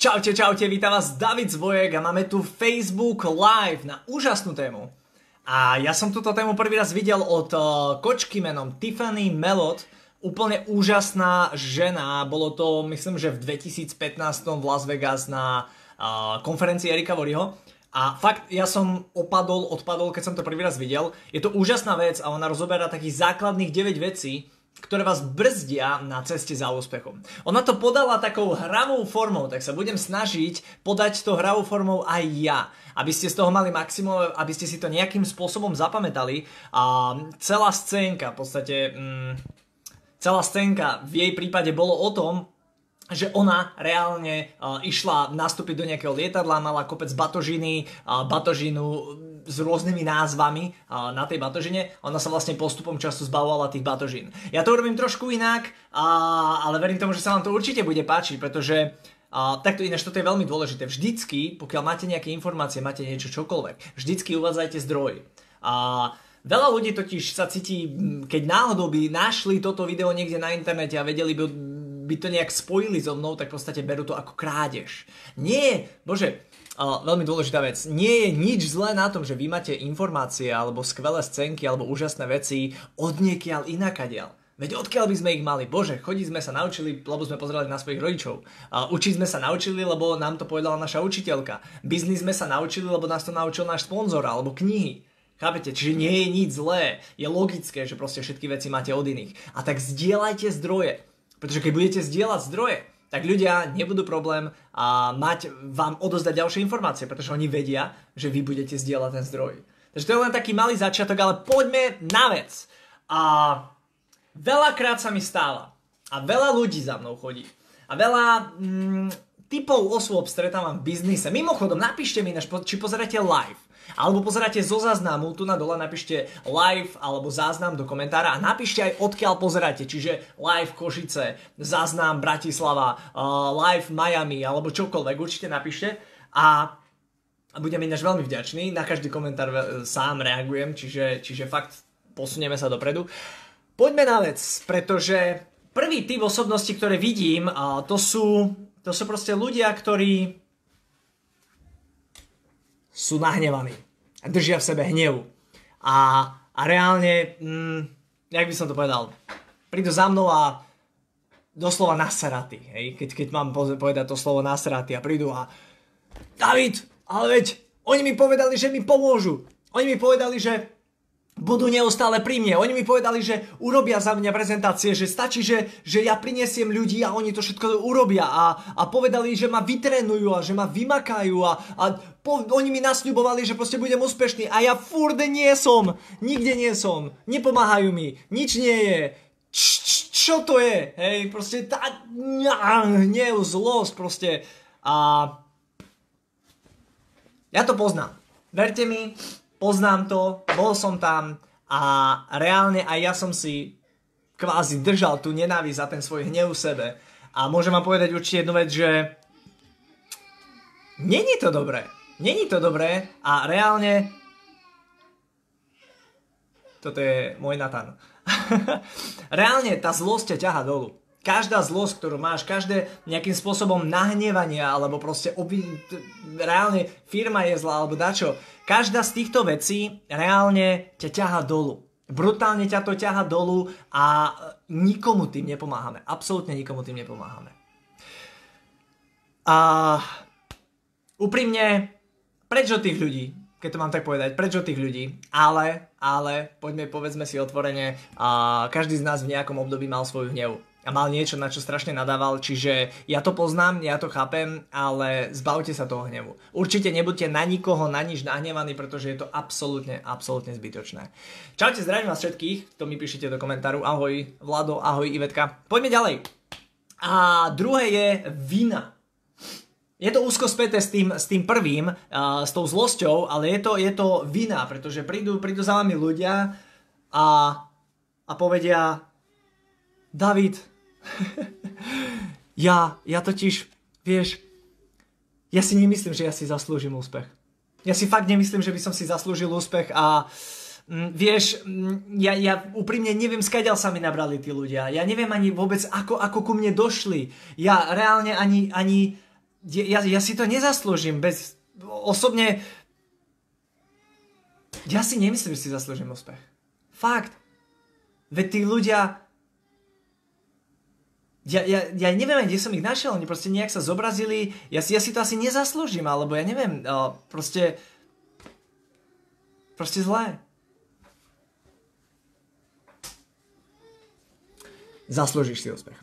Čaute, čaute, vítam vás David Zvojek a máme tu Facebook Live na úžasnú tému. A ja som túto tému prvý raz videl od uh, kočky menom Tiffany Melot, úplne úžasná žena, bolo to myslím, že v 2015 v Las Vegas na uh, konferencii Erika Voriho. A fakt, ja som opadol, odpadol, keď som to prvý raz videl. Je to úžasná vec a ona rozoberá takých základných 9 vecí, ktoré vás brzdia na ceste za úspechom. Ona to podala takou hravou formou, tak sa budem snažiť podať to hravou formou aj ja, aby ste z toho mali maximum, aby ste si to nejakým spôsobom zapamätali. A celá scénka, v podstate, mm, celá scénka v jej prípade bolo o tom, že ona reálne uh, išla nastúpiť do nejakého lietadla, mala kopec batožiny, uh, batožinu s rôznymi názvami uh, na tej batožine. Ona sa vlastne postupom času zbavovala tých batožín. Ja to urobím trošku inak, uh, ale verím tomu, že sa vám to určite bude páčiť, pretože Uh, takto ináč toto je veľmi dôležité. Vždycky, pokiaľ máte nejaké informácie, máte niečo čokoľvek, vždycky uvádzajte zdroj. A Veľa ľudí totiž sa cíti, keď náhodou by našli toto video niekde na internete a vedeli by by to nejak spojili so mnou, tak v podstate berú to ako krádež. Nie, bože, uh, veľmi dôležitá vec, nie je nič zlé na tom, že vy máte informácie alebo skvelé scénky alebo úžasné veci od niekiaľ inakadiaľ. Veď odkiaľ by sme ich mali? Bože, chodiť sme sa naučili, lebo sme pozerali na svojich rodičov. Uh, učiť sme sa naučili, lebo nám to povedala naša učiteľka. Biznis sme sa naučili, lebo nás to naučil náš sponzor alebo knihy. Chápete? Čiže nie je nič zlé. Je logické, že proste všetky veci máte od iných. A tak zdieľajte zdroje. Pretože keď budete zdieľať zdroje, tak ľudia nebudú problém a mať vám odozdať ďalšie informácie, pretože oni vedia, že vy budete zdieľať ten zdroj. Takže to je len taký malý začiatok, ale poďme na vec. A veľakrát sa mi stáva a veľa ľudí za mnou chodí a veľa mm, typov osôb stretávam v biznise. Mimochodom, napíšte mi, či pozeráte live alebo pozeráte zo záznamu, tu na dole napíšte live alebo záznam do komentára a napíšte aj odkiaľ pozeráte, čiže live Košice, záznam Bratislava, uh, live Miami alebo čokoľvek, určite napíšte a budem ináč veľmi vďačný, na každý komentár sám reagujem, čiže, čiže fakt posunieme sa dopredu. Poďme na vec, pretože prvý typ osobnosti, ktoré vidím, to sú, to sú proste ľudia, ktorí sú nahnevaní. Držia v sebe hnev. A, a reálne, mm, jak by som to povedal, prídu za mnou a doslova nasratí, hej, keď, keď mám povedať to slovo nasratí a prídu a David, ale veď, oni mi povedali, že mi pomôžu. Oni mi povedali, že budú neustále pri mne. Oni mi povedali, že urobia za mňa prezentácie, že stačí, že, že ja prinesiem ľudí a oni to všetko urobia a, a povedali, že ma vytrenujú a že ma vymakajú a, a po, oni mi nasľubovali, že proste budem úspešný a ja furt nie som. Nikde nie som. Nepomáhajú mi. Nič nie je. Č, č, čo to je? Hej, proste tá hnev, zlosť proste. A ja to poznám. Verte mi, poznám to, bol som tam a reálne aj ja som si kvázi držal tú nenávisť za ten svoj hnev sebe. A môžem vám povedať určite jednu vec, že není to dobré. Není to dobré a reálne toto je môj Natan. reálne tá zlosť ťa ťaha dolu každá zlosť, ktorú máš, každé nejakým spôsobom nahnevanie alebo proste obi... reálne firma je zlá alebo dačo, každá z týchto vecí reálne ťa ťaha dolu. Brutálne ťa to ťaha dolu a nikomu tým nepomáhame. Absolútne nikomu tým nepomáhame. A úprimne, prečo tých ľudí? Keď to mám tak povedať, prečo tých ľudí? Ale, ale, poďme, povedzme si otvorene, a každý z nás v nejakom období mal svoju hnevu a mal niečo, na čo strašne nadával, čiže ja to poznám, ja to chápem, ale zbavte sa toho hnevu. Určite nebuďte na nikoho, na nič nahnevaní, pretože je to absolútne, absolútne zbytočné. Čaute, zdravím vás všetkých, to mi píšete do komentáru. Ahoj Vlado, ahoj Ivetka. Poďme ďalej. A druhé je vina. Je to úzko späté s tým, s tým prvým, uh, s tou zlosťou, ale je to, je to vina, pretože prídu, prídu za vami ľudia a, a povedia David, ja, ja totiž, vieš, ja si nemyslím, že ja si zaslúžim úspech. Ja si fakt nemyslím, že by som si zaslúžil úspech a mm, vieš, mm, ja, ja úprimne neviem, skadiaľ sa mi nabrali tí ľudia. Ja neviem ani vôbec, ako, ako ku mne došli. Ja reálne ani, ani ja, ja si to nezaslúžim bez... Osobne... Ja si nemyslím, že si zaslúžim úspech. Fakt. Veď tí ľudia... Ja, ja, ja neviem, kde som ich našiel, oni proste nejak sa zobrazili, ja si, ja si to asi nezaslúžim, alebo ja neviem, proste... Proste zlé. Zaslúžiš si úspech.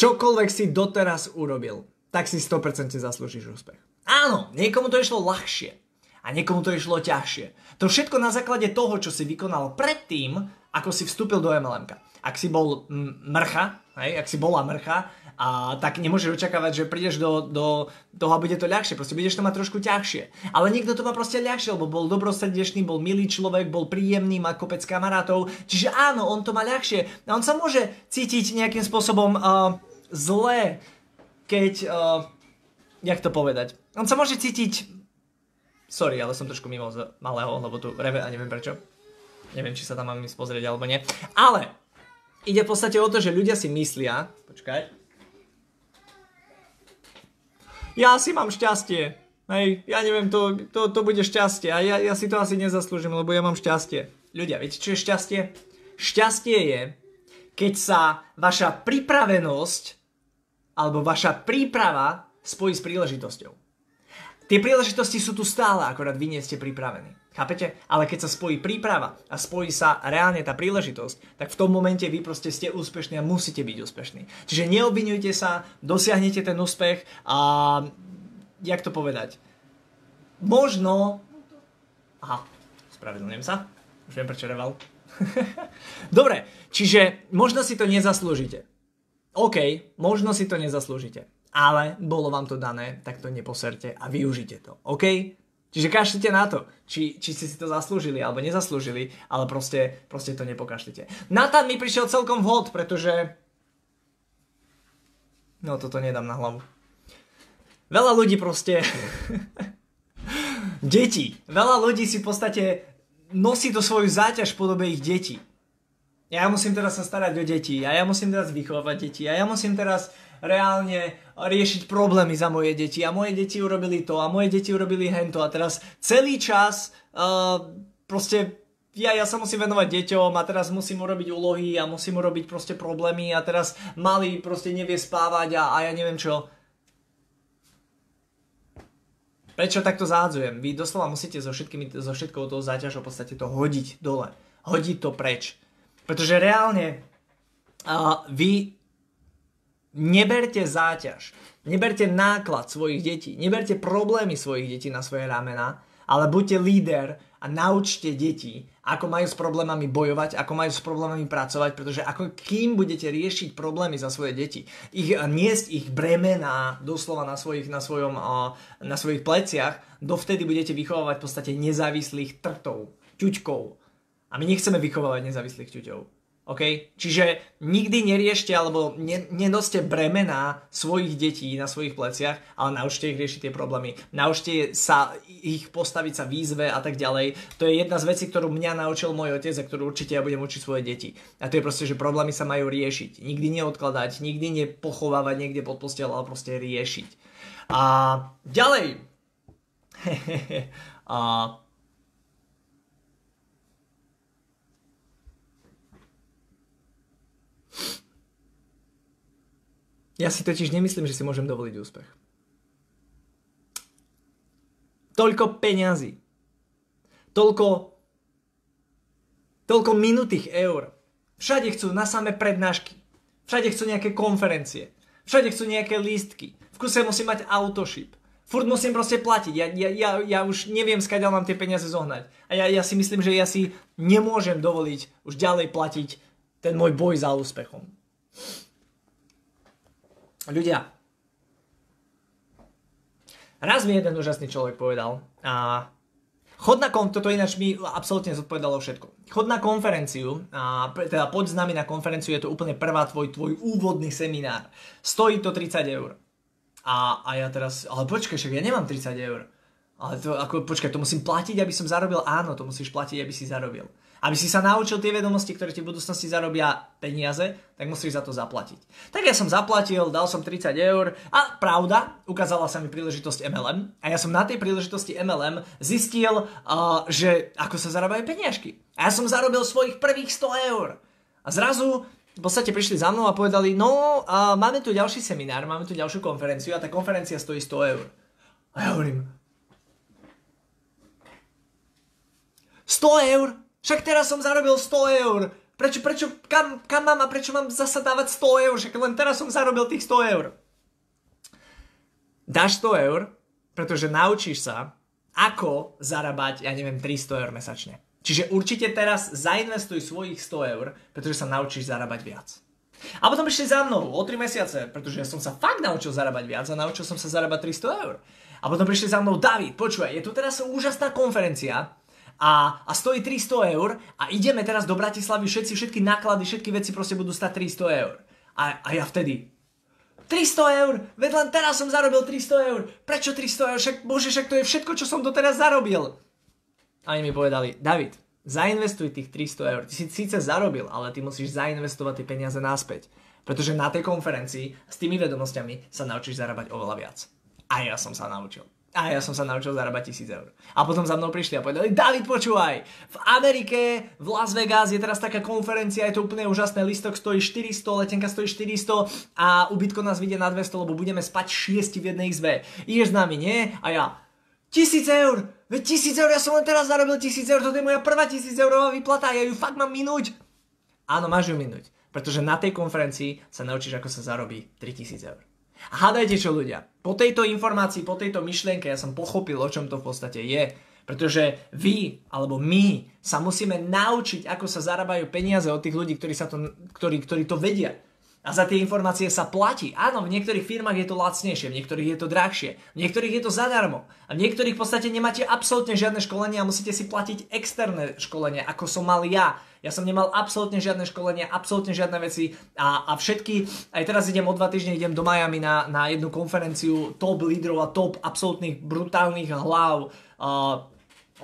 Čokoľvek si doteraz urobil, tak si 100% zaslúžiš úspech. Áno, niekomu to išlo ľahšie a niekomu to išlo ťažšie. To všetko na základe toho, čo si vykonal predtým, ako si vstúpil do MLM. Ak si bol mrcha, hej, ak si bola mrcha, a tak nemôžeš očakávať, že prídeš do, do toho a bude to ľahšie. Proste budeš to mať trošku ťažšie. Ale niekto to má proste ľahšie, lebo bol dobrosrdečný, bol milý človek, bol príjemný, má kopec kamarátov. Čiže áno, on to má ľahšie. A on sa môže cítiť nejakým spôsobom uh, zle, keď, uh, jak to povedať, on sa môže cítiť, sorry, ale som trošku mimo z malého, lebo tu reve a neviem prečo. Neviem, či sa tam mám ísť pozrieť alebo nie. Ale ide v podstate o to, že ľudia si myslia, počkaj, ja si mám šťastie. Hej, ja neviem, to, to, to bude šťastie a ja, ja si to asi nezaslúžim, lebo ja mám šťastie. Ľudia, viete, čo je šťastie? Šťastie je, keď sa vaša pripravenosť alebo vaša príprava spojí s príležitosťou. Tie príležitosti sú tu stále, akorát vy nie ste pripravení. Chápete? Ale keď sa spojí príprava a spojí sa reálne tá príležitosť, tak v tom momente vy proste ste úspešní a musíte byť úspešní. Čiže neobvinujte sa, dosiahnete ten úspech a jak to povedať? Možno... Aha, spravedlňujem sa. Už viem, prečo reval. Dobre, čiže možno si to nezaslúžite. OK, možno si to nezaslúžite, ale bolo vám to dané, tak to neposerte a využite to, OK? Čiže kašlite na to, či, či ste si to zaslúžili alebo nezaslúžili, ale proste, proste to nepokašlite. Nathan mi prišiel celkom vhod, pretože... No toto nedám na hlavu. Veľa ľudí proste... Deti. Veľa ľudí si v podstate nosí to svoju záťaž v podobe ich detí ja musím teraz sa starať o deti a ja musím teraz vychovávať deti a ja musím teraz reálne riešiť problémy za moje deti a moje deti urobili to a moje deti urobili hento a teraz celý čas uh, proste ja, ja sa musím venovať deťom a teraz musím urobiť úlohy a musím urobiť proste problémy a teraz malý proste nevie spávať a, a ja neviem čo. Prečo takto zádzujem? Vy doslova musíte so, všetkými, so všetkou tou záťažou v podstate to hodiť dole. Hodiť to preč. Pretože reálne uh, vy neberte záťaž, neberte náklad svojich detí, neberte problémy svojich detí na svoje ramena, ale buďte líder a naučte deti, ako majú s problémami bojovať, ako majú s problémami pracovať, pretože ako kým budete riešiť problémy za svoje deti, ich niesť ich bremená doslova na svojich, na, svojom, na svojich pleciach, dovtedy budete vychovávať v podstate nezávislých trtov, ťuťkov, a my nechceme vychovávať nezávislých ťuťov. OK? Čiže nikdy neriešte alebo ne, nenoste bremená svojich detí na svojich pleciach, ale naučte ich riešiť tie problémy. Naučte sa ich postaviť sa výzve a tak ďalej. To je jedna z vecí, ktorú mňa naučil môj otec a ktorú určite ja budem učiť svoje deti. A to je proste, že problémy sa majú riešiť. Nikdy neodkladať, nikdy nepochovávať niekde pod postel, ale proste riešiť. A ďalej. a Ja si totiž nemyslím, že si môžem dovoliť úspech. Toľko peňazí. Toľko toľko minutých eur. Všade chcú na samé prednášky. Všade chcú nejaké konferencie. Všade chcú nejaké lístky. V kuse musím mať autoship. Furt musím proste platiť. Ja, ja, ja, ja už neviem, skáďal mám tie peniaze zohnať. A ja, ja si myslím, že ja si nemôžem dovoliť už ďalej platiť ten môj boj za úspechom. Ľudia, raz mi jeden úžasný človek povedal, a chod na kon- toto ináč mi absolútne zodpovedalo všetko. Chod na konferenciu, a teda poď s nami na konferenciu, je to úplne prvá tvoj, tvoj úvodný seminár. Stojí to 30 eur. A, a ja teraz, ale počkaj, však ja nemám 30 eur. Ale to, ako, počkaj, to musím platiť, aby som zarobil? Áno, to musíš platiť, aby si zarobil. Aby si sa naučil tie vedomosti, ktoré ti v budúcnosti zarobia peniaze, tak musíš za to zaplatiť. Tak ja som zaplatil, dal som 30 eur a pravda, ukázala sa mi príležitosť MLM a ja som na tej príležitosti MLM zistil, uh, že ako sa zarábajú peniažky. A ja som zarobil svojich prvých 100 eur. A zrazu v podstate prišli za mnou a povedali, no uh, máme tu ďalší seminár, máme tu ďalšiu konferenciu a tá konferencia stojí 100 eur. A ja hovorím, 100 eur? Však teraz som zarobil 100 eur. Prečo, prečo, kam, kam mám a prečo mám zasa dávať 100 eur? Však len teraz som zarobil tých 100 eur. Dáš 100 eur, pretože naučíš sa, ako zarábať, ja neviem, 300 eur mesačne. Čiže určite teraz zainvestuj svojich 100 eur, pretože sa naučíš zarábať viac. A potom prišli za mnou o 3 mesiace, pretože ja som sa fakt naučil zarábať viac a naučil som sa zarábať 300 eur. A potom prišli za mnou, David, počúvaj, je tu teraz úžasná konferencia, a, a stojí 300 eur a ideme teraz do Bratislavy, všetci, všetky náklady, všetky veci proste budú stať 300 eur. A, a ja vtedy, 300 eur, veď len teraz som zarobil 300 eur, prečo 300 eur, však, bože, však to je všetko, čo som doteraz zarobil. A oni mi povedali, David, zainvestuj tých 300 eur, ty si síce zarobil, ale ty musíš zainvestovať tie peniaze naspäť. Pretože na tej konferencii s tými vedomosťami sa naučíš zarábať oveľa viac. A ja som sa naučil. A ja som sa naučil zarábať 1000 eur. A potom za mnou prišli a povedali, David, počúvaj, v Amerike, v Las Vegas je teraz taká konferencia, je to úplne úžasné, listok stojí 400, letenka stojí 400 a ubytko nás vidie na 200, lebo budeme spať 6 v jednej izbe. Ideš s nami, nie? A ja, 1000 eur, veď 1000 eur, ja som len teraz zarobil 1000 eur, toto je moja prvá 1000 eurová výplata, ja ju fakt mám minúť. Áno, máš ju minúť, pretože na tej konferencii sa naučíš, ako sa zarobí 3000 eur. Hádajte čo ľudia, po tejto informácii, po tejto myšlienke ja som pochopil, o čom to v podstate je. Pretože vy, alebo my, sa musíme naučiť, ako sa zarábajú peniaze od tých ľudí, ktorí, sa to, ktorí, ktorí to vedia. A za tie informácie sa platí. Áno, v niektorých firmách je to lacnejšie, v niektorých je to drahšie, v niektorých je to zadarmo. A v niektorých v podstate nemáte absolútne žiadne školenie a musíte si platiť externé školenie, ako som mal ja. Ja som nemal absolútne žiadne školenie, absolútne žiadne veci a, a všetky, aj teraz idem o dva týždne, idem do Miami na, na jednu konferenciu top lídrov a top absolútnych brutálnych hlav uh,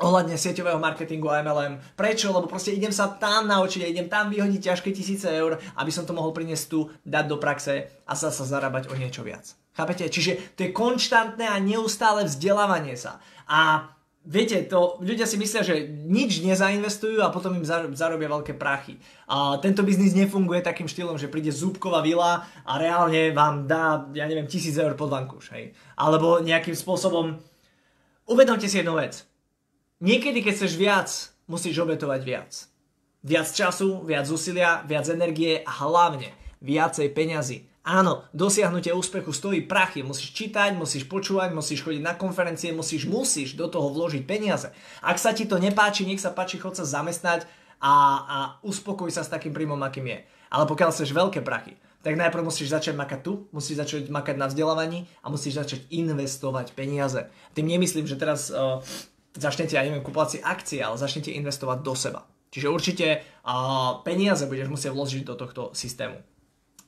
ohľadne sieťového marketingu a MLM. Prečo? Lebo proste idem sa tam naučiť a idem tam vyhodiť ťažké tisíce eur, aby som to mohol priniesť tu, dať do praxe a sa sa zarábať o niečo viac. Chápete? Čiže to je konštantné a neustále vzdelávanie sa. A viete, to, ľudia si myslia, že nič nezainvestujú a potom im zarobia veľké prachy. A tento biznis nefunguje takým štýlom, že príde zúbková vila a reálne vám dá, ja neviem, tisíc eur pod vankúš, hej. Alebo nejakým spôsobom, uvedomte si jednu vec Niekedy, keď chceš viac, musíš obetovať viac. Viac času, viac úsilia, viac energie a hlavne viacej peňazí. Áno, dosiahnutie úspechu stojí prachy, musíš čítať, musíš počúvať, musíš chodiť na konferencie, musíš, musíš do toho vložiť peniaze. Ak sa ti to nepáči, nech sa páči, chod sa zamestnať a, a uspokoj sa s takým príjmom, akým je. Ale pokiaľ chceš veľké prachy, tak najprv musíš začať makať tu, musíš začať makať na vzdelávaní a musíš začať investovať peniaze. Tým nemyslím, že teraz uh, začnete, ja neviem, kúpovať si akcie, ale začnete investovať do seba. Čiže určite uh, peniaze budeš musieť vložiť do tohto systému.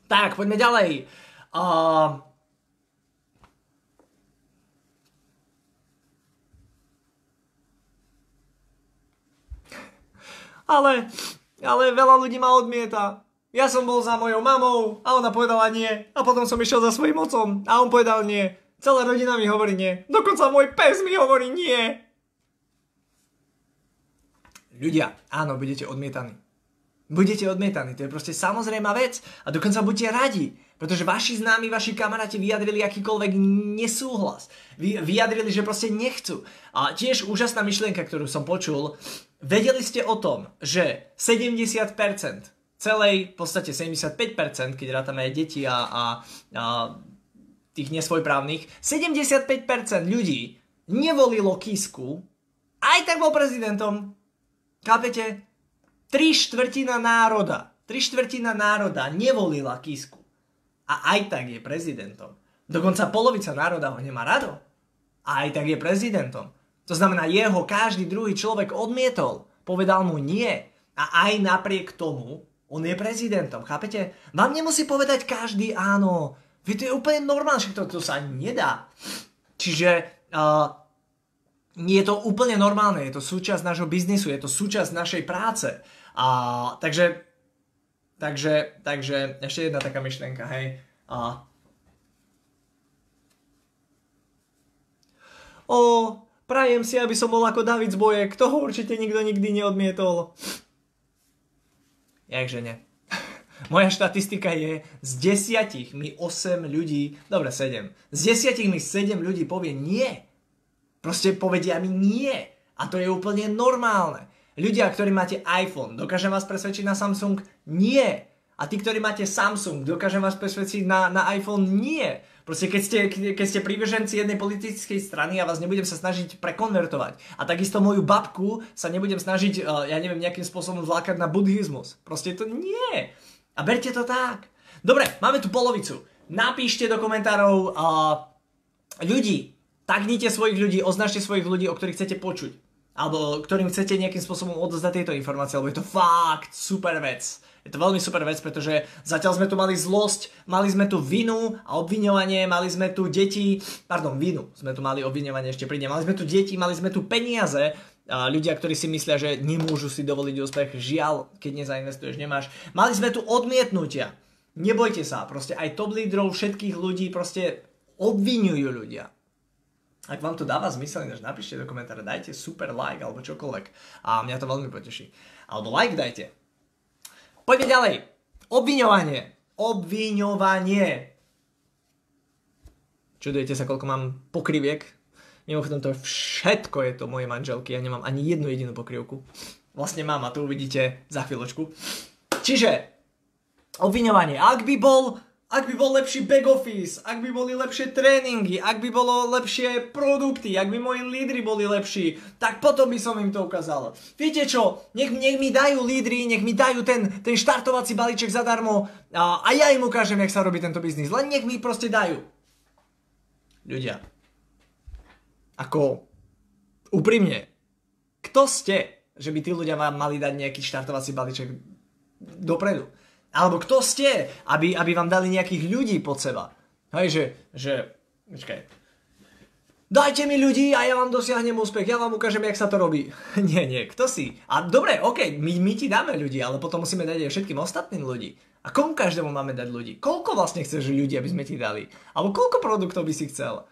Tak, poďme ďalej. Uh, ale, ale veľa ľudí ma odmieta. Ja som bol za mojou mamou a ona povedala nie. A potom som išiel za svojím otcom a on povedal nie. Celá rodina mi hovorí nie. Dokonca môj pes mi hovorí nie. Ľudia, áno, budete odmietaní. Budete odmietaní, to je proste samozrejmá vec a dokonca buďte radi, pretože vaši známi, vaši kamaráti vyjadrili akýkoľvek nesúhlas. Vy, vyjadrili, že proste nechcú. A tiež úžasná myšlienka, ktorú som počul, vedeli ste o tom, že 70% celej, v podstate 75%, keď rátame deti a, a, a tých nesvojprávnych, 75% ľudí nevolilo Kisku, aj tak bol prezidentom, Chápete? Tri štvrtina národa, tri štvrtina národa nevolila Kisku. A aj tak je prezidentom. Dokonca polovica národa ho nemá rado. A aj tak je prezidentom. To znamená, jeho každý druhý človek odmietol. Povedal mu nie. A aj napriek tomu, on je prezidentom. Chápete? Vám nemusí povedať každý áno. Vy to je úplne normálne, že to, to sa nedá. Čiže uh, je to úplne normálne, je to súčasť nášho biznisu, je to súčasť našej práce. A, takže, takže, takže, ešte jedna taká myšlienka, hej. A, o, prajem si, aby som bol ako David z boje, toho určite nikto nikdy neodmietol. Jakže ne. Moja štatistika je, z desiatich mi 8 ľudí, dobre 7, z desiatich mi 7 ľudí povie nie. Proste povedia mi nie. A to je úplne normálne. Ľudia, ktorí máte iPhone, dokážem vás presvedčiť na Samsung? Nie. A tí, ktorí máte Samsung, dokážem vás presvedčiť na, na iPhone? Nie. Proste keď ste, keď ste prívrženci jednej politickej strany, ja vás nebudem sa snažiť prekonvertovať. A takisto moju babku sa nebudem snažiť, uh, ja neviem, nejakým spôsobom zlákať na buddhizmus. Proste to nie. A berte to tak. Dobre, máme tu polovicu. Napíšte do komentárov uh, ľudí, tagnite svojich ľudí, označte svojich ľudí, o ktorých chcete počuť. Alebo ktorým chcete nejakým spôsobom odozdať tieto informácie, lebo je to fakt super vec. Je to veľmi super vec, pretože zatiaľ sme tu mali zlosť, mali sme tu vinu a obviňovanie, mali sme tu deti, pardon, vinu sme tu mali, obviňovanie ešte príde, mali sme tu deti, mali sme tu peniaze, ľudia, ktorí si myslia, že nemôžu si dovoliť úspech, žiaľ, keď nezainvestuješ, nemáš. Mali sme tu odmietnutia. Nebojte sa, proste aj top lídrov, všetkých ľudí proste obvinujú ľudia. Ak vám to dáva zmysel, než napíšte do komentára, dajte super like alebo čokoľvek. A mňa to veľmi poteší. Alebo like dajte. Poďme ďalej. Obviňovanie. Obviňovanie. Čudujete sa, koľko mám pokriviek? Mimochodom, to všetko je to moje manželky. Ja nemám ani jednu jedinú pokrivku. Vlastne mám a to uvidíte za chvíľočku. Čiže, obviňovanie. Ak by bol ak by bol lepší back office, ak by boli lepšie tréningy, ak by bolo lepšie produkty, ak by moji lídry boli lepší, tak potom by som im to ukázal. Viete čo, nech, nech mi dajú lídry, nech mi dajú ten, ten štartovací balíček zadarmo a, a ja im ukážem, jak sa robí tento biznis. Len nech mi proste dajú. Ľudia. Ako, úprimne, kto ste, že by tí ľudia vám mali dať nejaký štartovací balíček dopredu? Alebo kto ste, aby, aby vám dali nejakých ľudí pod seba. Hej, že, že, počkaj, dajte mi ľudí a ja vám dosiahnem úspech, ja vám ukážem, jak sa to robí. nie, nie, kto si? A dobre, ok, my, my ti dáme ľudí, ale potom musíme dať aj všetkým ostatným ľudí. A komu každému máme dať ľudí? Koľko vlastne chceš ľudí, aby sme ti dali? Alebo koľko produktov by si chcel?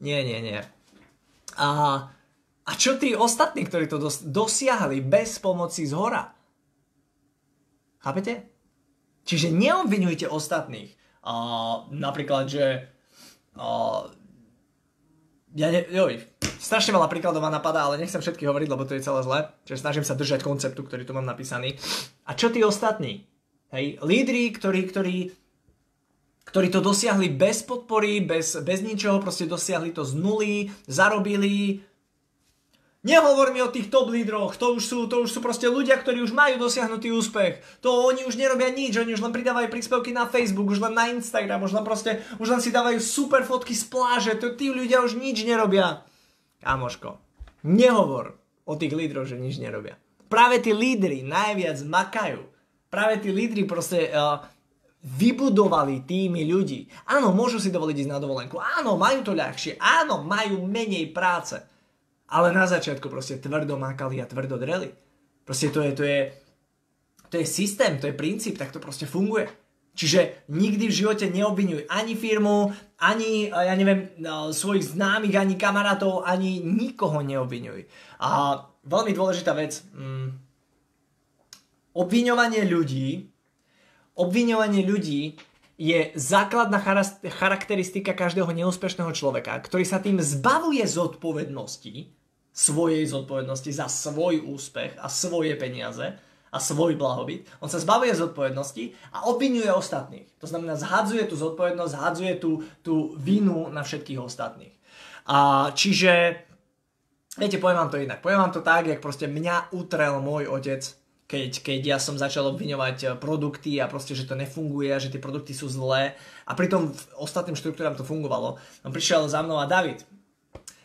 Nie, nie, nie. A, a čo tí ostatní, ktorí to dos- dosiahli bez pomoci z hora? Chápete? Čiže neobvinujte ostatných. Uh, napríklad, že uh, ja ne, joj, strašne veľa príkladov ma napadá, ale nechcem všetky hovoriť, lebo to je celé zle. Čiže snažím sa držať konceptu, ktorý tu mám napísaný. A čo tí ostatní? Hej, lídry, ktorí, ktorí, ktorí to dosiahli bez podpory, bez, bez ničoho, proste dosiahli to z nuly, zarobili, Nehovor mi o tých top lídroch, to už sú, to už sú proste ľudia, ktorí už majú dosiahnutý úspech. To oni už nerobia nič, oni už len pridávajú príspevky na Facebook, už len na Instagram, už len proste, už len si dávajú super fotky z pláže, to tí ľudia už nič nerobia. Kamoško, nehovor o tých lídroch, že nič nerobia. Práve tí lídry najviac makajú. Práve tí lídry proste uh, vybudovali týmy ľudí. Áno, môžu si dovoliť ísť na dovolenku. Áno, majú to ľahšie. Áno, majú menej práce ale na začiatku proste tvrdo mákali a tvrdo dreli. Proste to je, to je, to je systém, to je princíp, tak to proste funguje. Čiže nikdy v živote neobvinuj ani firmu, ani, ja neviem, no, svojich známych, ani kamarátov, ani nikoho neobvinuj. A veľmi dôležitá vec, mm, obviňovanie ľudí, obviňovanie ľudí je základná charakteristika každého neúspešného človeka, ktorý sa tým zbavuje zodpovednosti svojej zodpovednosti za svoj úspech a svoje peniaze a svoj blahobyt. On sa zbavuje zodpovednosti a obvinuje ostatných. To znamená, zhadzuje tú zodpovednosť, zhadzuje tú, tú vinu na všetkých ostatných. A čiže, viete, poviem vám to inak. Poviem vám to tak, jak proste mňa utrel môj otec, keď, keď ja som začal obviňovať eh, produkty a proste, že to nefunguje, že tie produkty sú zlé a pritom ostatným štruktúram to fungovalo. On prišiel za mnou a David,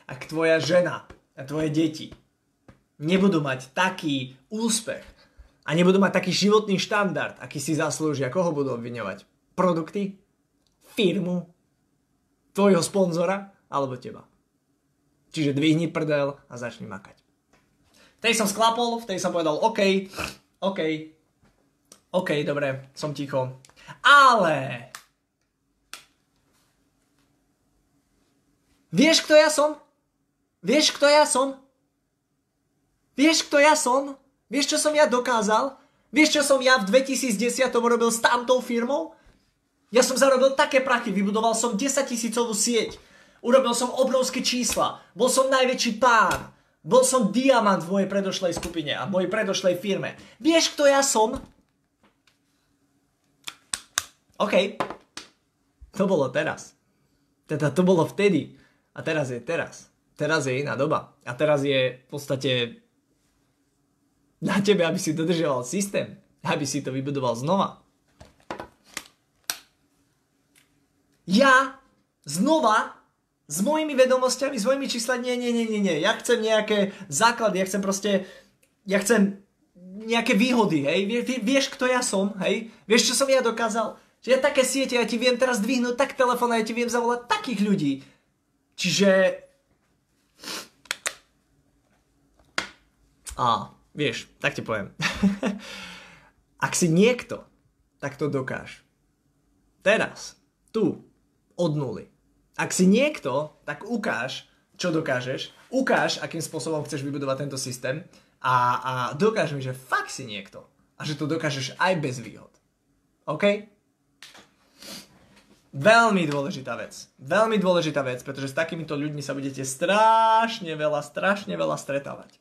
ak tvoja žena a tvoje deti nebudú mať taký úspech a nebudú mať taký životný štandard, aký si zaslúžia, koho budú obviňovať? Produkty? Firmu? Tvojho sponzora? Alebo teba? Čiže dvihni prdel a začni makať. V tej som sklapol, v tej som povedal OK, OK, OK, dobre, som ticho. Ale... Vieš, kto ja som? Vieš, kto ja som? Vieš, kto ja som? Vieš, čo som ja dokázal? Vieš, čo som ja v 2010 robil s tamtou firmou? Ja som zarobil také prachy, vybudoval som 10 tisícovú sieť. Urobil som obrovské čísla. Bol som najväčší pán. Bol som diamant v mojej predošlej skupine a mojej predošlej firme. Vieš, kto ja som? OK. To bolo teraz. Teda to bolo vtedy. A teraz je teraz. Teraz je iná doba. A teraz je v podstate na tebe, aby si dodržoval systém. Aby si to vybudoval znova. Ja znova s mojimi vedomosťami, s mojimi číslami, nie, nie, nie, nie, nie. Ja chcem nejaké základy, ja chcem proste, ja chcem nejaké výhody, hej. Vie, vie, vieš, kto ja som, hej. Vieš, čo som ja dokázal? Že ja také siete, ja ti viem teraz dvihnúť tak telefón ja ti viem zavolať takých ľudí. Čiže... A, vieš, tak ti poviem. Ak si niekto, tak to dokáž. Teraz, tu, od nuly. Ak si niekto, tak ukáž, čo dokážeš, ukáž, akým spôsobom chceš vybudovať tento systém a, a dokáž mi, že fakt si niekto a že to dokážeš aj bez výhod. OK? Veľmi dôležitá vec. Veľmi dôležitá vec, pretože s takýmito ľuďmi sa budete strašne veľa, strašne veľa stretávať.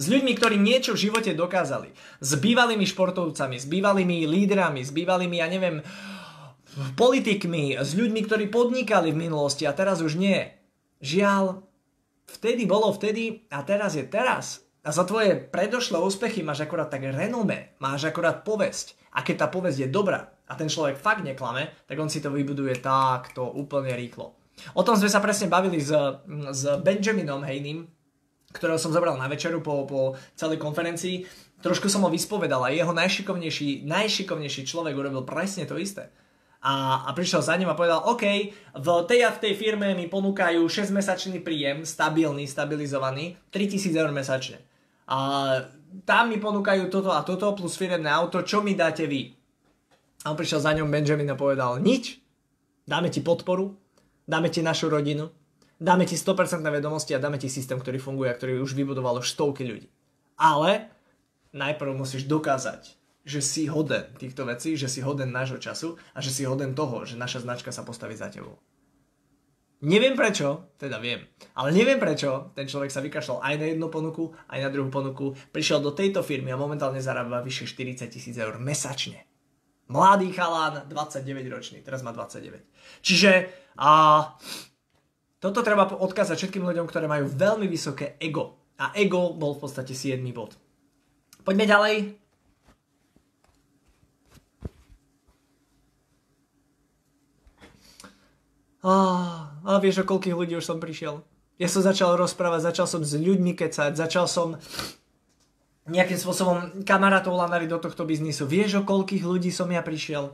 S ľuďmi, ktorí niečo v živote dokázali. S bývalými športovcami, s bývalými lídrami, s bývalými, ja neviem, politikmi, s ľuďmi, ktorí podnikali v minulosti a teraz už nie. Žiaľ, vtedy bolo vtedy a teraz je teraz. A za tvoje predošlé úspechy máš akorát tak renome, máš akorát povesť. A keď tá povesť je dobrá a ten človek fakt neklame, tak on si to vybuduje takto úplne rýchlo. O tom sme sa presne bavili s, s Benjaminom Hejným, ktorého som zobral na večeru po, po celej konferencii. Trošku som ho vyspovedal a jeho najšikovnejší, najšikovnejší človek urobil presne to isté a, a prišiel za ním a povedal, OK, v tej a v tej firme mi ponúkajú 6-mesačný príjem, stabilný, stabilizovaný, 3000 eur mesačne. A tam mi ponúkajú toto a toto plus firemné auto, čo mi dáte vy? A on prišiel za ňom Benjamin a povedal, nič, dáme ti podporu, dáme ti našu rodinu, dáme ti 100% vedomosti a dáme ti systém, ktorý funguje a ktorý už vybudovalo stovky ľudí. Ale najprv musíš dokázať, že si hoden týchto vecí, že si hoden nášho času a že si hoden toho, že naša značka sa postaví za tebou. Neviem prečo, teda viem, ale neviem prečo ten človek sa vykašľal aj na jednu ponuku, aj na druhú ponuku, prišiel do tejto firmy a momentálne zarába vyše 40 tisíc eur mesačne. Mladý chalán, 29 ročný, teraz má 29. Čiže a, toto treba odkázať všetkým ľuďom, ktoré majú veľmi vysoké ego. A ego bol v podstate 7 bod. Poďme ďalej. A, a vieš, o koľkých ľudí už som prišiel? Ja som začal rozprávať, začal som s ľuďmi kecať, začal som nejakým spôsobom kamarátov lanari do tohto biznisu. Vieš, o koľkých ľudí som ja prišiel?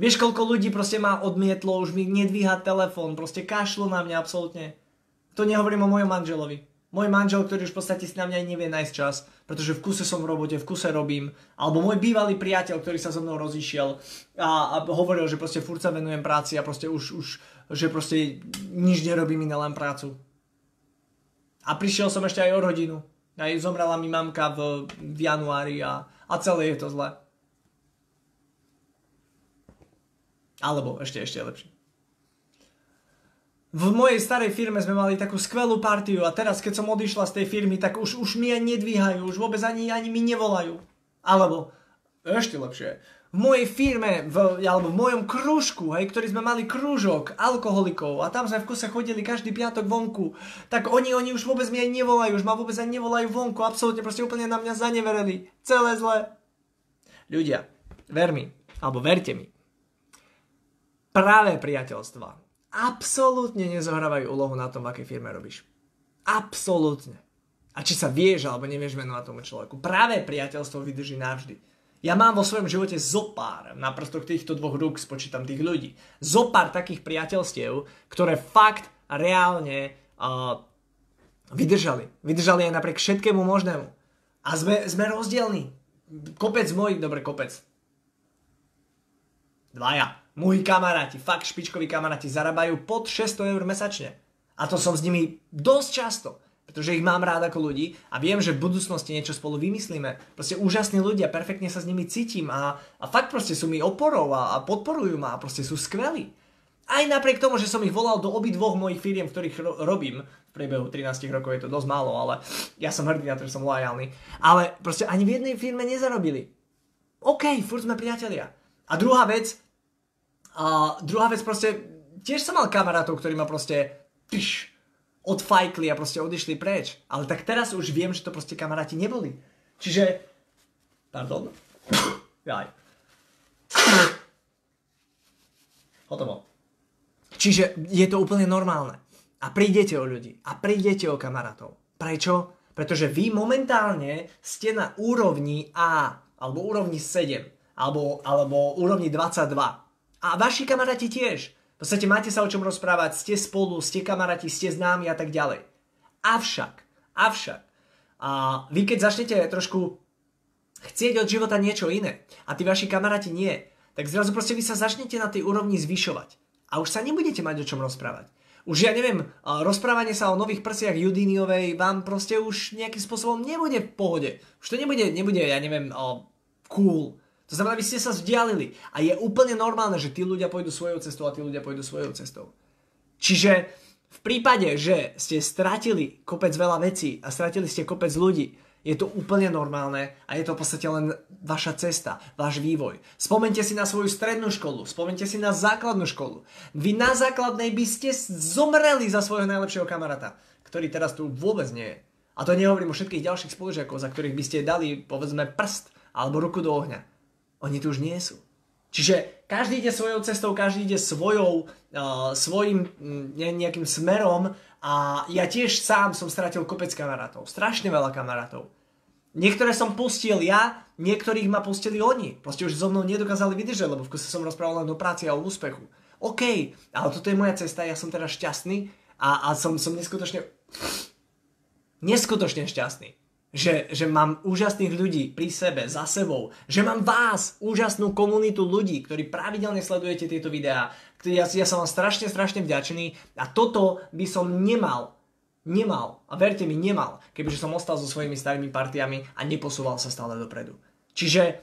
Vieš, koľko ľudí proste ma odmietlo, už mi nedvíha telefón, proste kašlo na mňa absolútne. To nehovorím o mojom manželovi. Môj manžel, ktorý už v podstate si na mňa nevie nájsť čas, pretože v kuse som v robote, v kuse robím, alebo môj bývalý priateľ, ktorý sa so mnou rozišiel a, a hovoril, že proste furt sa venujem práci a proste už, už že proste nič nerobím iné len prácu. A prišiel som ešte aj o rodinu. Aj zomrela mi mamka v, v januári a, a celé je to zle. Alebo ešte, ešte lepšie. V mojej starej firme sme mali takú skvelú partiu a teraz, keď som odišla z tej firmy, tak už, už mi aj nedvíhajú, už vôbec ani, ani mi nevolajú. Alebo, ešte lepšie, v mojej firme, v, alebo v mojom krúžku, hej, ktorý sme mali krúžok alkoholikov a tam sme v kuse chodili každý piatok vonku, tak oni, oni už vôbec mi aj nevolajú, už ma vôbec aj nevolajú vonku, absolútne proste úplne na mňa zanevereli. Celé zle. Ľudia, ver mi, alebo verte mi, práve priateľstva absolútne nezohrávajú úlohu na tom, v akej firme robíš. Absolútne. A či sa vieš alebo nevieš venovať tomu človeku. Práve priateľstvo vydrží navždy. Ja mám vo svojom živote zopár, na prstoch týchto dvoch rúk spočítam tých ľudí, zopár takých priateľstiev, ktoré fakt reálne uh, Vydržali. Vydržali aj napriek všetkému možnému. A sme, sme rozdielni. Kopec môj, dobre, kopec. Dvaja. Moji kamaráti, fakt špičkoví kamaráti, zarábajú pod 600 eur mesačne. A to som s nimi dosť často pretože ich mám rád ako ľudí a viem, že v budúcnosti niečo spolu vymyslíme. Proste úžasní ľudia, perfektne sa s nimi cítim a, a fakt proste sú mi oporou a, a podporujú ma a proste sú skvelí. Aj napriek tomu, že som ich volal do obi dvoch mojich firiem, v ktorých ro- robím, v priebehu 13 rokov je to dosť málo, ale ja som hrdý na to, že som lojálny. Ale proste ani v jednej firme nezarobili. OK, furt sme priatelia. A druhá vec, a druhá vec proste, tiež som mal kamarátov, ktorí ma proste, pš, odfajkli a proste odišli preč. Ale tak teraz už viem, že to proste kamaráti neboli. Čiže... Pardon. Jaj. Hotovo. Čiže je to úplne normálne. A prídete o ľudí. A prídete o kamarátov. Prečo? Pretože vy momentálne ste na úrovni A, alebo úrovni 7, alebo, alebo úrovni 22. A vaši kamaráti tiež. V podstate máte sa o čom rozprávať, ste spolu, ste kamaráti, ste známi a tak ďalej. Avšak, avšak, a vy keď začnete trošku chcieť od života niečo iné a tí vaši kamaráti nie, tak zrazu proste vy sa začnete na tej úrovni zvyšovať. A už sa nebudete mať o čom rozprávať. Už ja neviem, rozprávanie sa o nových prsiach Judíniovej vám proste už nejakým spôsobom nebude v pohode. Už to nebude, nebude ja neviem, cool. To znamená, vy ste sa vzdialili. A je úplne normálne, že tí ľudia pôjdu svojou cestou a tí ľudia pôjdu svojou cestou. Čiže v prípade, že ste stratili kopec veľa vecí a stratili ste kopec ľudí, je to úplne normálne a je to v podstate len vaša cesta, váš vývoj. Spomente si na svoju strednú školu, spomente si na základnú školu. Vy na základnej by ste zomreli za svojho najlepšieho kamaráta, ktorý teraz tu vôbec nie je. A to nehovorím o všetkých ďalších spolužiakov, za ktorých by ste dali, povedzme, prst alebo ruku do ohňa. Oni tu už nie sú. Čiže každý ide svojou cestou, každý ide svojou, uh, svojim ne, nejakým smerom a ja tiež sám som stratil kopec kamarátov. Strašne veľa kamarátov. Niektoré som pustil ja, niektorých ma pustili oni. Proste už so mnou nedokázali vydržať, lebo v kuse som rozprával len o práci a o úspechu. OK, ale toto je moja cesta, ja som teraz šťastný a, a som, som neskutočne neskutočne šťastný že, že mám úžasných ľudí pri sebe, za sebou, že mám vás, úžasnú komunitu ľudí, ktorí pravidelne sledujete tieto videá, ja, ja som vám strašne, strašne vďačný a toto by som nemal, nemal, a verte mi, nemal, kebyže som ostal so svojimi starými partiami a neposúval sa stále dopredu. Čiže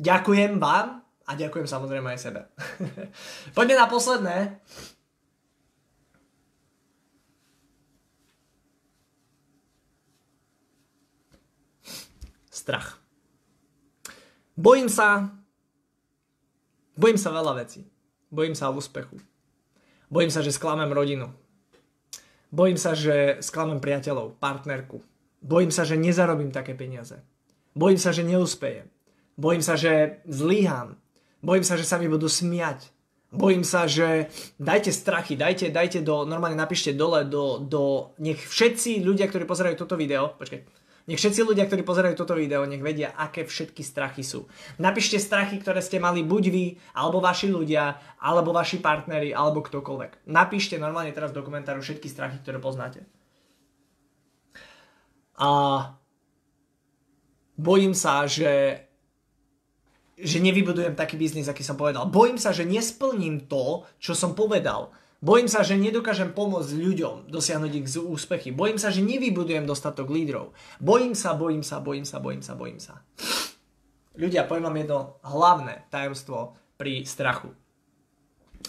ďakujem vám a ďakujem samozrejme aj sebe. Poďme na posledné. Strach. Bojím sa, bojím sa veľa vecí. Bojím sa úspechu. Bojím sa, že sklamem rodinu. Bojím sa, že sklamem priateľov, partnerku. Bojím sa, že nezarobím také peniaze. Bojím sa, že neúspejem. Bojím sa, že zlyhám. Bojím sa, že sa mi budú smiať. Bojím sa, že dajte strachy, dajte, dajte do, normálne napíšte dole do, do, nech všetci ľudia, ktorí pozerajú toto video, počkaj, nech všetci ľudia, ktorí pozerajú toto video, nech vedia, aké všetky strachy sú. Napíšte strachy, ktoré ste mali buď vy, alebo vaši ľudia, alebo vaši partneri, alebo ktokoľvek. Napíšte normálne teraz do komentáru všetky strachy, ktoré poznáte. A bojím sa, že že nevybudujem taký biznis, aký som povedal. Bojím sa, že nesplním to, čo som povedal. Bojím sa, že nedokážem pomôcť ľuďom dosiahnuť ich úspechy. Bojím sa, že nevybudujem dostatok lídrov. Bojím sa, bojím sa, bojím sa, bojím sa, bojím sa. Ľudia, poviem vám jedno hlavné tajomstvo pri strachu.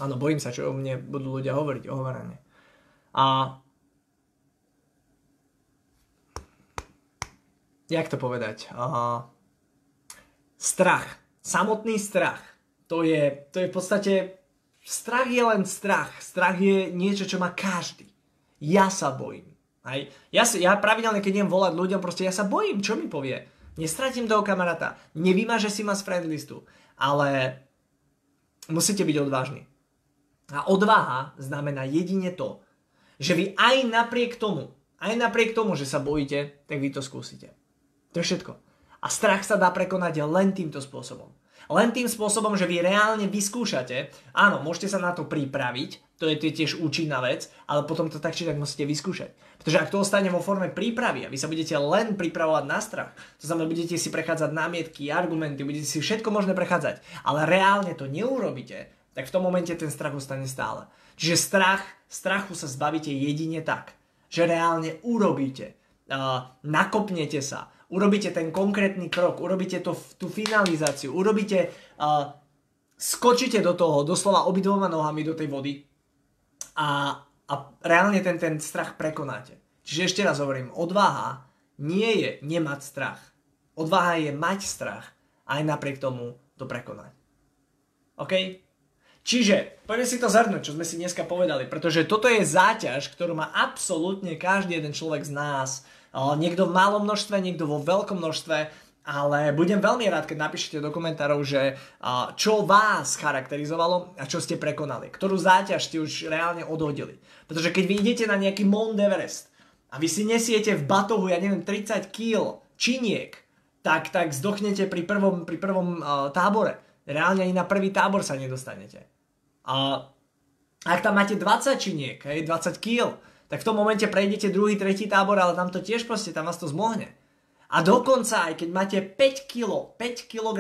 Áno, bojím sa, čo o mne budú ľudia hovoriť, ohovarane. A jak to povedať? Uh, strach. Samotný strach. To je, to je v podstate Strach je len strach. Strach je niečo, čo má každý. Ja sa bojím. Hej. Ja, si, ja pravidelne, keď idem volať ľuďom, proste ja sa bojím, čo mi povie. Nestratím toho kamaráta. Nevymaže si ma z friendlistu. Ale musíte byť odvážni. A odvaha znamená jedine to, že vy aj napriek tomu, aj napriek tomu, že sa bojíte, tak vy to skúsite. To je všetko. A strach sa dá prekonať len týmto spôsobom. Len tým spôsobom, že vy reálne vyskúšate, áno, môžete sa na to pripraviť, to je tiež účinná vec, ale potom to tak či tak musíte vyskúšať. Pretože ak to ostane vo forme prípravy a vy sa budete len pripravovať na strach, to znamená, budete si prechádzať námietky, argumenty, budete si všetko možné prechádzať, ale reálne to neurobíte, tak v tom momente ten strach ostane stále. Čiže strach, strachu sa zbavíte jedine tak, že reálne urobíte, uh, nakopnete sa, urobíte ten konkrétny krok, urobíte to, tú finalizáciu, urobíte, uh, skočíte do toho, doslova obidvoma nohami do tej vody a, a reálne ten, ten strach prekonáte. Čiže ešte raz hovorím, odvaha nie je nemať strach. Odvaha je mať strach aj napriek tomu to prekonať. OK? Čiže, poďme si to zhrnúť, čo sme si dneska povedali, pretože toto je záťaž, ktorú má absolútne každý jeden človek z nás Niekto v malom množstve, niekto vo veľkom množstve, ale budem veľmi rád, keď napíšete do komentárov, že čo vás charakterizovalo a čo ste prekonali. Ktorú záťaž ste už reálne odhodili. Pretože keď vy idete na nejaký Mount Everest a vy si nesiete v batohu, ja neviem, 30 kg činiek, tak, tak zdochnete pri prvom, pri prvom uh, tábore. Reálne ani na prvý tábor sa nedostanete. A ak tam máte 20 činiek, hej, 20 kg, tak v tom momente prejdete druhý, tretí tábor, ale tam to tiež proste, tam vás to zmohne. A dokonca aj keď máte 5 kg, 5 kg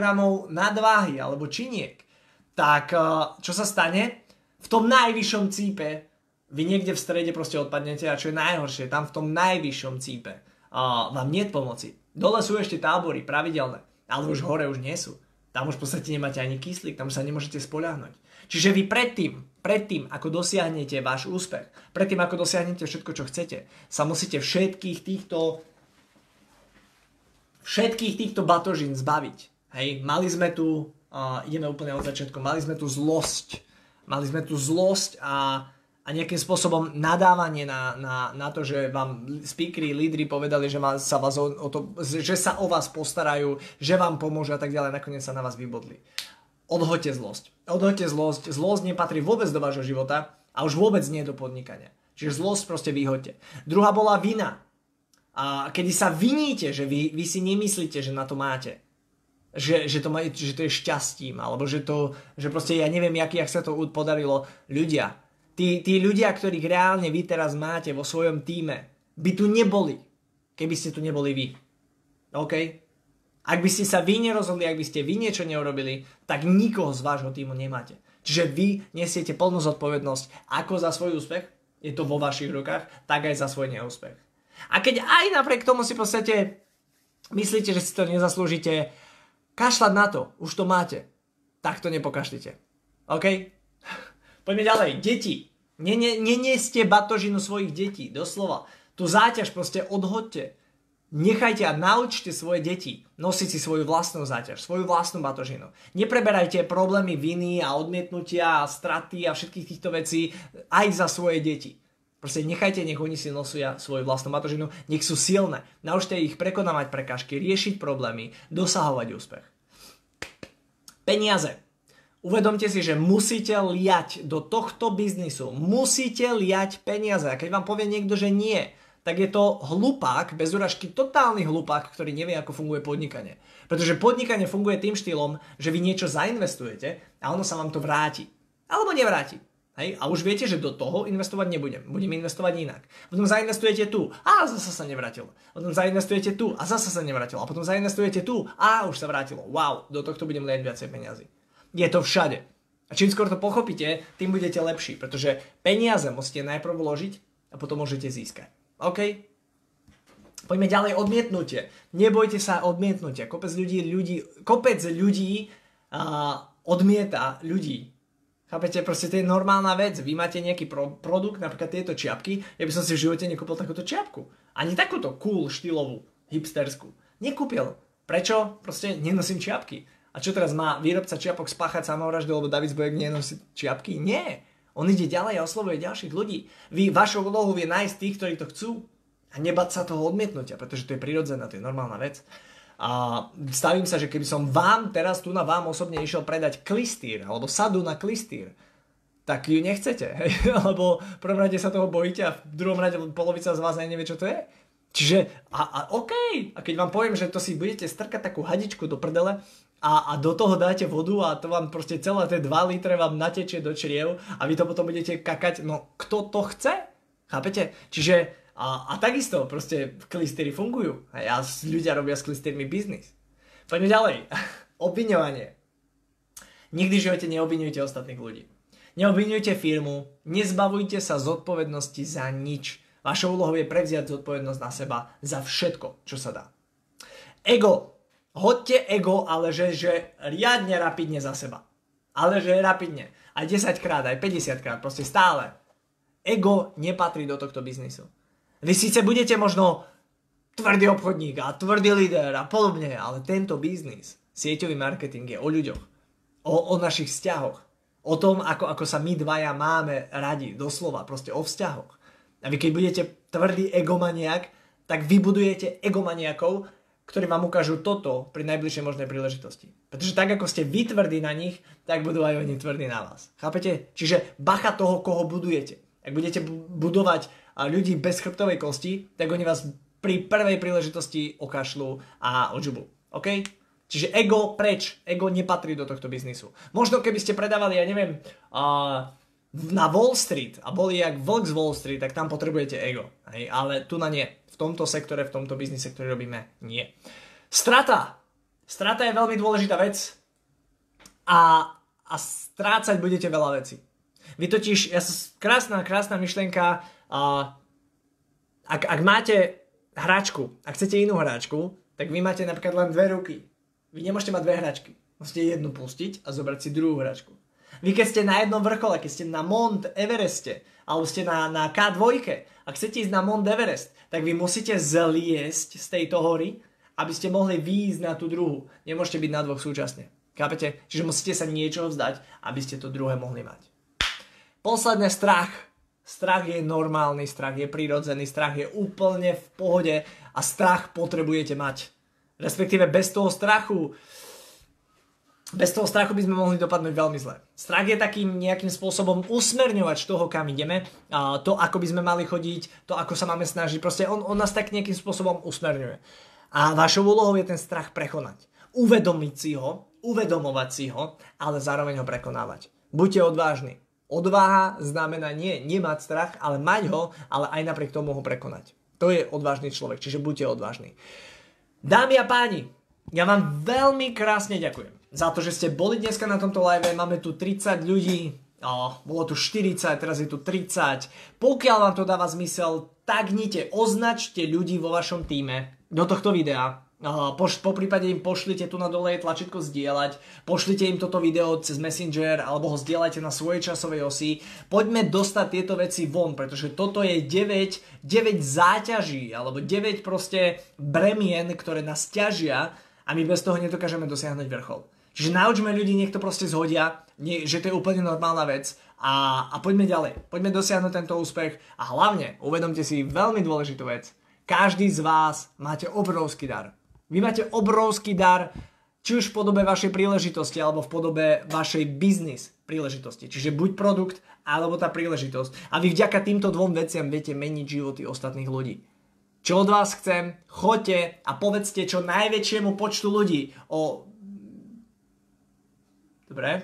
nadváhy alebo činiek, tak eh, čo sa stane? V tom najvyššom cípe vy niekde v strede proste odpadnete a čo je najhoršie, tam v tom najvyššom cípe uh, vám nie pomoci. Dole sú ešte tábory pravidelné, ale už hore už nie sú. Tam už v podstate nemáte ani kyslík, tam sa nemôžete spoľahnúť. Čiže vy predtým, predtým, ako dosiahnete váš úspech, predtým, ako dosiahnete všetko, čo chcete, sa musíte všetkých týchto všetkých týchto batožín zbaviť. Hej, mali sme tu, uh, ideme úplne od začiatku, mali sme tu zlosť. Mali sme tu zlosť a, a nejakým spôsobom nadávanie na, na, na to, že vám speakery, lídry povedali, že, ma, sa vás o, o to, že sa o vás postarajú, že vám pomôžu a tak ďalej, nakoniec sa na vás vybodli odhoďte zlosť. Odhoďte zlosť. Zlosť nepatrí vôbec do vášho života a už vôbec nie do podnikania. Čiže zlosť proste vyhoďte. Druhá bola vina. A kedy sa viníte, že vy, vy si nemyslíte, že na to máte. Že, že, to, má, že to je šťastím, alebo že to, že proste ja neviem, jak, jak sa to podarilo. Ľudia, tí, tí ľudia, ktorých reálne vy teraz máte vo svojom týme, by tu neboli, keby ste tu neboli vy. OK? Ak by ste sa vy nerozhodli, ak by ste vy niečo neurobili, tak nikoho z vášho týmu nemáte. Čiže vy nesiete plnú zodpovednosť ako za svoj úspech, je to vo vašich rukách, tak aj za svoj neúspech. A keď aj napriek tomu si v podstate myslíte, že si to nezaslúžite, kašľať na to, už to máte, tak to nepokašlite. OK? Poďme ďalej. Deti. Neneste batožinu svojich detí, doslova. Tu záťaž proste odhodte. Nechajte a naučte svoje deti nosiť si svoju vlastnú záťaž, svoju vlastnú batožinu. Nepreberajte problémy viny a odmietnutia a straty a všetkých týchto vecí aj za svoje deti. Proste nechajte, nech oni si nosia svoju vlastnú batožinu, nech sú silné. Naučte ich prekonávať prekažky, riešiť problémy, dosahovať úspech. Peniaze. Uvedomte si, že musíte liať do tohto biznisu. Musíte liať peniaze. A keď vám povie niekto, že nie, tak je to hlupák, bez uražky, totálny hlupák, ktorý nevie, ako funguje podnikanie. Pretože podnikanie funguje tým štýlom, že vy niečo zainvestujete a ono sa vám to vráti. Alebo nevráti. Hej? A už viete, že do toho investovať nebudem. Budem investovať inak. Potom zainvestujete tu a zase sa nevrátilo. Potom zainvestujete tu a zase sa nevrátilo. A potom zainvestujete tu a už sa vrátilo. Wow, do tohto budem liať viacej peniazy. Je to všade. A čím skôr to pochopíte, tým budete lepší, pretože peniaze musíte najprv vložiť a potom môžete získať. OK? Poďme ďalej, odmietnutie. Nebojte sa odmietnutia. Kopec ľudí, ľudí, kopec ľudí uh, odmieta ľudí. Chápete? Proste to je normálna vec. Vy máte nejaký pro- produkt, napríklad tieto čiapky. Ja by som si v živote nekúpil takúto čiapku. Ani takúto cool, štýlovú, hipsterskú. Nekúpil. Prečo? Proste nenosím čiapky. A čo teraz má výrobca čiapok spáchať samovraždu, lebo David Zbojek nenosí čiapky? Nie. On ide ďalej a oslovuje ďalších ľudí. Vy, vašou úlohou je nájsť tých, ktorí to chcú a nebať sa toho odmietnutia, pretože to je prirodzené, to je normálna vec. A stavím sa, že keby som vám teraz tu na vám osobne išiel predať klistýr, alebo sadu na klistýr, tak ju nechcete, hej? lebo v prvom rade sa toho bojíte a v druhom rade polovica z vás aj nevie, čo to je. Čiže, a, a OK, a keď vám poviem, že to si budete strkať takú hadičku do prdele a, a do toho dáte vodu a to vám proste celé tie 2 litre vám natečie do čriev a vy to potom budete kakať, no kto to chce? Chápete? Čiže a, a takisto proste klistery fungujú a ja, ľudia robia s klistermi biznis. Poďme ďalej. Obviňovanie. Nikdy v živote neobviňujte ostatných ľudí. Neobviňujte firmu, nezbavujte sa zodpovednosti za nič. Vašou úlohou je prevziať zodpovednosť na seba za všetko, čo sa dá. Ego. Hoďte ego, ale že, že riadne rapidne za seba. Ale že rapidne. Aj 10 krát, aj 50 krát, proste stále. Ego nepatrí do tohto biznisu. Vy síce budete možno tvrdý obchodník a tvrdý líder a podobne, ale tento biznis, sieťový marketing je o ľuďoch, o, o našich vzťahoch, o tom, ako, ako sa my dvaja máme radi, doslova, proste o vzťahoch. A vy keď budete tvrdý egomaniak, tak vybudujete egomaniakov, ktorí vám ukážu toto pri najbližšej možnej príležitosti. Pretože tak, ako ste vy tvrdí na nich, tak budú aj oni tvrdí na vás. Chápete? Čiže bacha toho, koho budujete. Ak budete budovať ľudí bez chrbtovej kosti, tak oni vás pri prvej príležitosti okašľú a odžubu. OK? Čiže ego preč. Ego nepatrí do tohto biznisu. Možno keby ste predávali, ja neviem, uh, na Wall Street a boli jak vlk z Wall Street, tak tam potrebujete ego. Hej? Ale tu na nie. Tomto sektore, v tomto biznise, ktorý robíme, nie. Strata. Strata je veľmi dôležitá vec a, a strácať budete veľa vecí. Vy totiž, ja, krásna, krásna myšlienka, uh, ak, ak máte hračku, ak chcete inú hračku, tak vy máte napríklad len dve ruky. Vy nemôžete mať dve hračky. Musíte jednu pustiť a zobrať si druhú hračku. Vy keď ste na jednom vrchole, keď ste na Mont Evereste, alebo ste na, na K2, ak chcete ísť na Mont Everest, tak vy musíte zliesť z tejto hory, aby ste mohli výjsť na tú druhú. Nemôžete byť na dvoch súčasne. Chápete? Čiže musíte sa niečoho vzdať, aby ste to druhé mohli mať. Posledné strach Strach je normálny, strach je prirodzený, strach je úplne v pohode a strach potrebujete mať. Respektíve bez toho strachu bez toho strachu by sme mohli dopadnúť veľmi zle. Strach je takým nejakým spôsobom usmerňovať toho, kam ideme, to, ako by sme mali chodiť, to, ako sa máme snažiť. Proste on, on nás tak nejakým spôsobom usmerňuje. A vašou úlohou je ten strach prekonať. Uvedomiť si ho, uvedomovať si ho, ale zároveň ho prekonávať. Buďte odvážni. Odvaha znamená nie nemať strach, ale mať ho, ale aj napriek tomu ho prekonať. To je odvážny človek, čiže buďte odvážni. Dámy a páni, ja vám veľmi krásne ďakujem za to, že ste boli dneska na tomto live. Máme tu 30 ľudí, oh, bolo tu 40, teraz je tu 30. Pokiaľ vám to dáva zmysel, tagnite, označte ľudí vo vašom týme do tohto videa po, po prípade im pošlite tu na dole tlačítko zdieľať, pošlite im toto video cez Messenger alebo ho zdieľajte na svojej časovej osi. Poďme dostať tieto veci von, pretože toto je 9, 9 záťaží alebo 9 proste bremien, ktoré nás ťažia a my bez toho nedokážeme dosiahnuť vrchol. Čiže naučme ľudí, nech to proste zhodia, nie, že to je úplne normálna vec a, a poďme ďalej. Poďme dosiahnuť tento úspech a hlavne uvedomte si veľmi dôležitú vec. Každý z vás máte obrovský dar vy máte obrovský dar, či už v podobe vašej príležitosti, alebo v podobe vašej biznis príležitosti. Čiže buď produkt, alebo tá príležitosť. A vy vďaka týmto dvom veciam viete meniť životy ostatných ľudí. Čo od vás chcem, choďte a povedzte čo najväčšiemu počtu ľudí o... Dobre,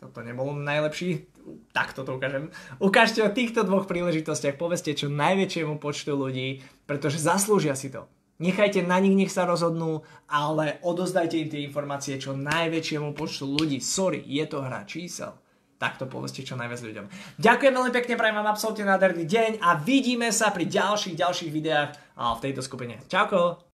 toto nebol najlepší, tak toto ukážem. Ukážte o týchto dvoch príležitostiach, povedzte čo najväčšiemu počtu ľudí, pretože zaslúžia si to. Nechajte na nich, nech sa rozhodnú, ale odozdajte im tie informácie čo najväčšiemu počtu ľudí. Sorry, je to hra čísel. Takto povedzte čo najviac ľuďom. Ďakujem veľmi pekne, prajem vám absolútne nádherný deň a vidíme sa pri ďalších, ďalších videách v tejto skupine. Čauko!